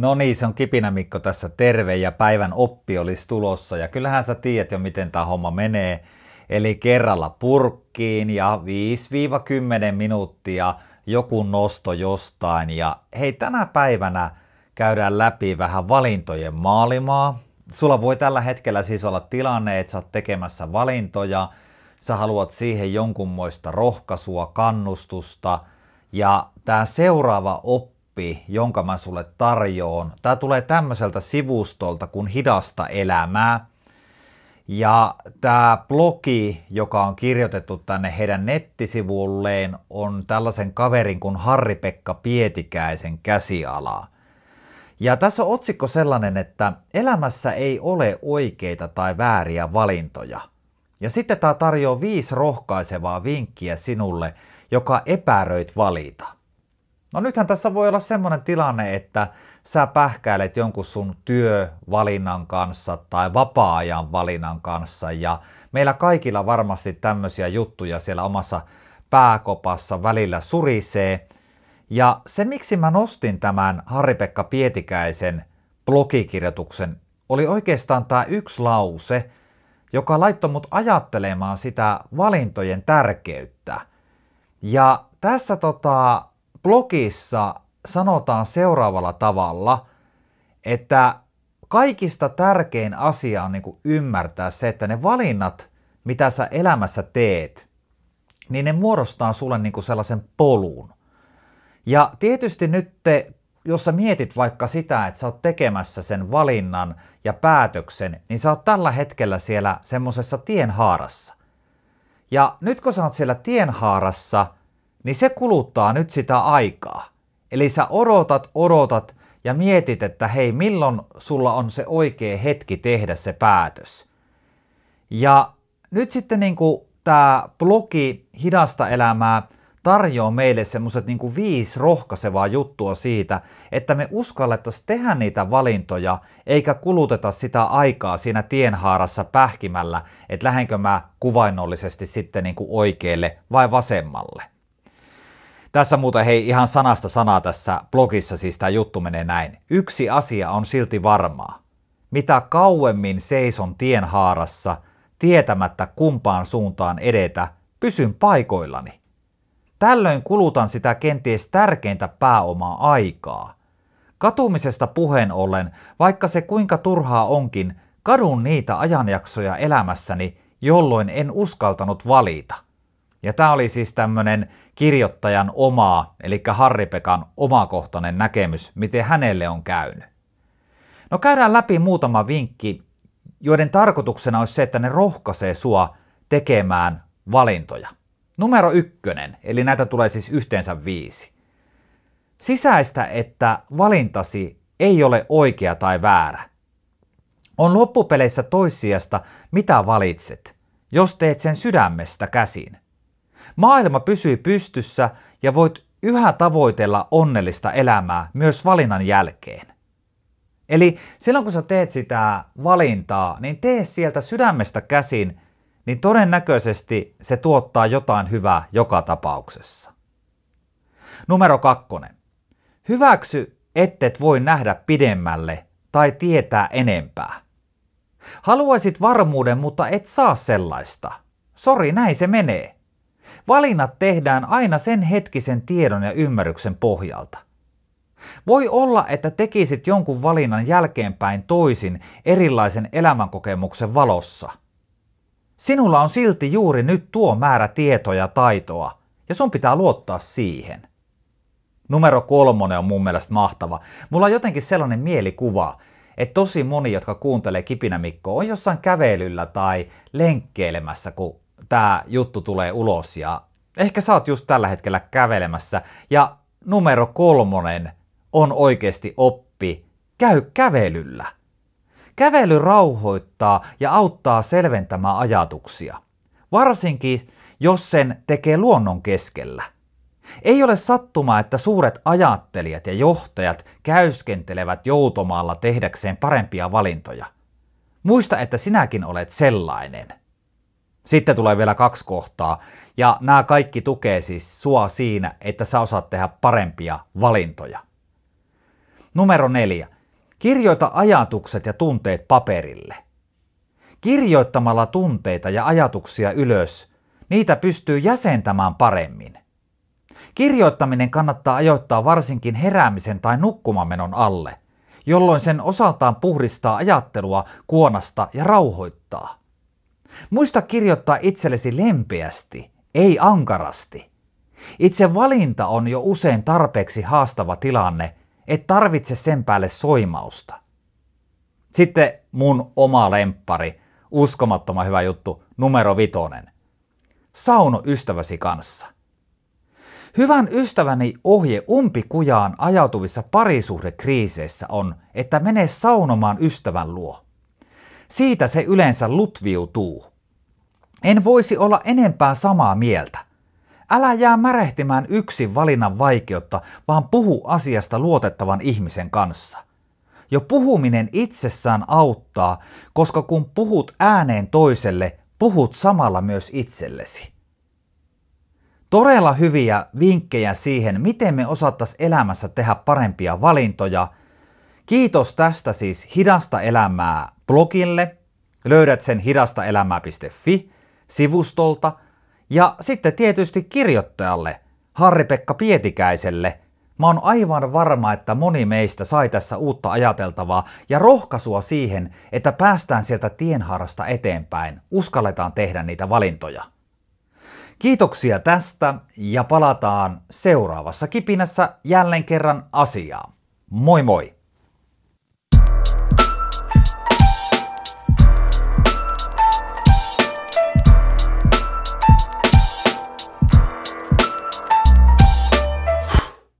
No niin, se on Kipinä Mikko tässä. Terve ja päivän oppi olisi tulossa. Ja kyllähän sä tiedät jo miten tämä homma menee. Eli kerralla purkkiin ja 5-10 minuuttia joku nosto jostain. Ja hei tänä päivänä käydään läpi vähän valintojen maailmaa. Sulla voi tällä hetkellä siis olla tilanne, että sä oot tekemässä valintoja, sä haluat siihen jonkunmoista rohkaisua, kannustusta. Ja tämä seuraava oppi oppi, jonka mä sulle tarjoon. Tää tulee tämmöiseltä sivustolta kuin Hidasta elämää. Ja tämä blogi, joka on kirjoitettu tänne heidän nettisivulleen, on tällaisen kaverin kuin Harri-Pekka Pietikäisen käsialaa. Ja tässä on otsikko sellainen, että elämässä ei ole oikeita tai vääriä valintoja. Ja sitten tämä tarjoaa viisi rohkaisevaa vinkkiä sinulle, joka epäröit valita. No nythän tässä voi olla semmoinen tilanne, että sä pähkäilet jonkun sun työvalinnan kanssa tai vapaa-ajan valinnan kanssa ja meillä kaikilla varmasti tämmöisiä juttuja siellä omassa pääkopassa välillä surisee. Ja se miksi mä nostin tämän Harri-Pekka Pietikäisen blogikirjoituksen oli oikeastaan tämä yksi lause, joka laittoi mut ajattelemaan sitä valintojen tärkeyttä. Ja tässä tota, blogissa sanotaan seuraavalla tavalla, että kaikista tärkein asia on niin ymmärtää se, että ne valinnat, mitä sä elämässä teet, niin ne muodostaa sulle niin kuin sellaisen polun. Ja tietysti nyt te, jos sä mietit vaikka sitä, että sä oot tekemässä sen valinnan ja päätöksen, niin sä oot tällä hetkellä siellä semmoisessa tienhaarassa. Ja nyt kun sä oot siellä tienhaarassa – niin se kuluttaa nyt sitä aikaa. Eli sä odotat, odotat ja mietit, että hei, milloin sulla on se oikea hetki tehdä se päätös. Ja nyt sitten niin tämä blogi Hidasta elämää tarjoaa meille semmoiset niin viisi rohkaisevaa juttua siitä, että me uskallettaisiin tehdä niitä valintoja, eikä kuluteta sitä aikaa siinä tienhaarassa pähkimällä, että lähdenkö mä kuvainnollisesti sitten niin oikealle vai vasemmalle. Tässä muuten hei ihan sanasta sanaa tässä blogissa siis tämä juttu menee näin. Yksi asia on silti varmaa. Mitä kauemmin seison tienhaarassa, tietämättä kumpaan suuntaan edetä, pysyn paikoillani. Tällöin kulutan sitä kenties tärkeintä pääomaa aikaa. Katumisesta puheen ollen, vaikka se kuinka turhaa onkin, kadun niitä ajanjaksoja elämässäni, jolloin en uskaltanut valita. Ja tämä oli siis tämmöinen kirjoittajan omaa, eli Harri-Pekan omakohtainen näkemys, miten hänelle on käynyt. No käydään läpi muutama vinkki, joiden tarkoituksena olisi se, että ne rohkaisee sua tekemään valintoja. Numero ykkönen, eli näitä tulee siis yhteensä viisi. Sisäistä, että valintasi ei ole oikea tai väärä. On loppupeleissä toissijasta, mitä valitset, jos teet sen sydämestä käsin. Maailma pysyy pystyssä ja voit yhä tavoitella onnellista elämää myös valinnan jälkeen. Eli silloin kun sä teet sitä valintaa, niin tee sieltä sydämestä käsin, niin todennäköisesti se tuottaa jotain hyvää joka tapauksessa. Numero kakkonen. Hyväksy, ettet voi nähdä pidemmälle tai tietää enempää. Haluaisit varmuuden, mutta et saa sellaista. Sori, näin se menee. Valinnat tehdään aina sen hetkisen tiedon ja ymmärryksen pohjalta. Voi olla, että tekisit jonkun valinnan jälkeenpäin toisin erilaisen elämänkokemuksen valossa. Sinulla on silti juuri nyt tuo määrä tietoa ja taitoa, ja sun pitää luottaa siihen. Numero kolmonen on mun mielestä mahtava. Mulla on jotenkin sellainen mielikuva, että tosi moni, jotka kuuntelee Kipinä Mikko, on jossain kävelyllä tai lenkkeilemässä, kun tämä juttu tulee ulos ja ehkä sä oot just tällä hetkellä kävelemässä ja numero kolmonen on oikeasti oppi, käy kävelyllä. Kävely rauhoittaa ja auttaa selventämään ajatuksia, varsinkin jos sen tekee luonnon keskellä. Ei ole sattuma, että suuret ajattelijat ja johtajat käyskentelevät joutomaalla tehdäkseen parempia valintoja. Muista, että sinäkin olet sellainen. Sitten tulee vielä kaksi kohtaa, ja nämä kaikki tukee siis sua siinä, että sä osaat tehdä parempia valintoja. Numero neljä. Kirjoita ajatukset ja tunteet paperille. Kirjoittamalla tunteita ja ajatuksia ylös, niitä pystyy jäsentämään paremmin. Kirjoittaminen kannattaa ajoittaa varsinkin heräämisen tai nukkumamenon alle, jolloin sen osaltaan puhdistaa ajattelua kuonasta ja rauhoittaa. Muista kirjoittaa itsellesi lempeästi, ei ankarasti. Itse valinta on jo usein tarpeeksi haastava tilanne, et tarvitse sen päälle soimausta. Sitten mun oma lemppari, uskomattoman hyvä juttu, numero vitonen. Sauno ystäväsi kanssa. Hyvän ystäväni ohje umpikujaan ajautuvissa parisuhdekriiseissä on, että mene saunomaan ystävän luo. Siitä se yleensä lutviutuu. En voisi olla enempää samaa mieltä. Älä jää märehtimään yksin valinnan vaikeutta, vaan puhu asiasta luotettavan ihmisen kanssa. Jo puhuminen itsessään auttaa, koska kun puhut ääneen toiselle, puhut samalla myös itsellesi. Todella hyviä vinkkejä siihen, miten me osattais elämässä tehdä parempia valintoja. Kiitos tästä siis Hidasta elämää blogille. Löydät sen hidastaelämää.fi sivustolta ja sitten tietysti kirjoittajalle Harri-Pekka Pietikäiselle. Mä oon aivan varma, että moni meistä sai tässä uutta ajateltavaa ja rohkaisua siihen, että päästään sieltä tienhaarasta eteenpäin, uskalletaan tehdä niitä valintoja. Kiitoksia tästä ja palataan seuraavassa kipinässä jälleen kerran asiaan. Moi moi!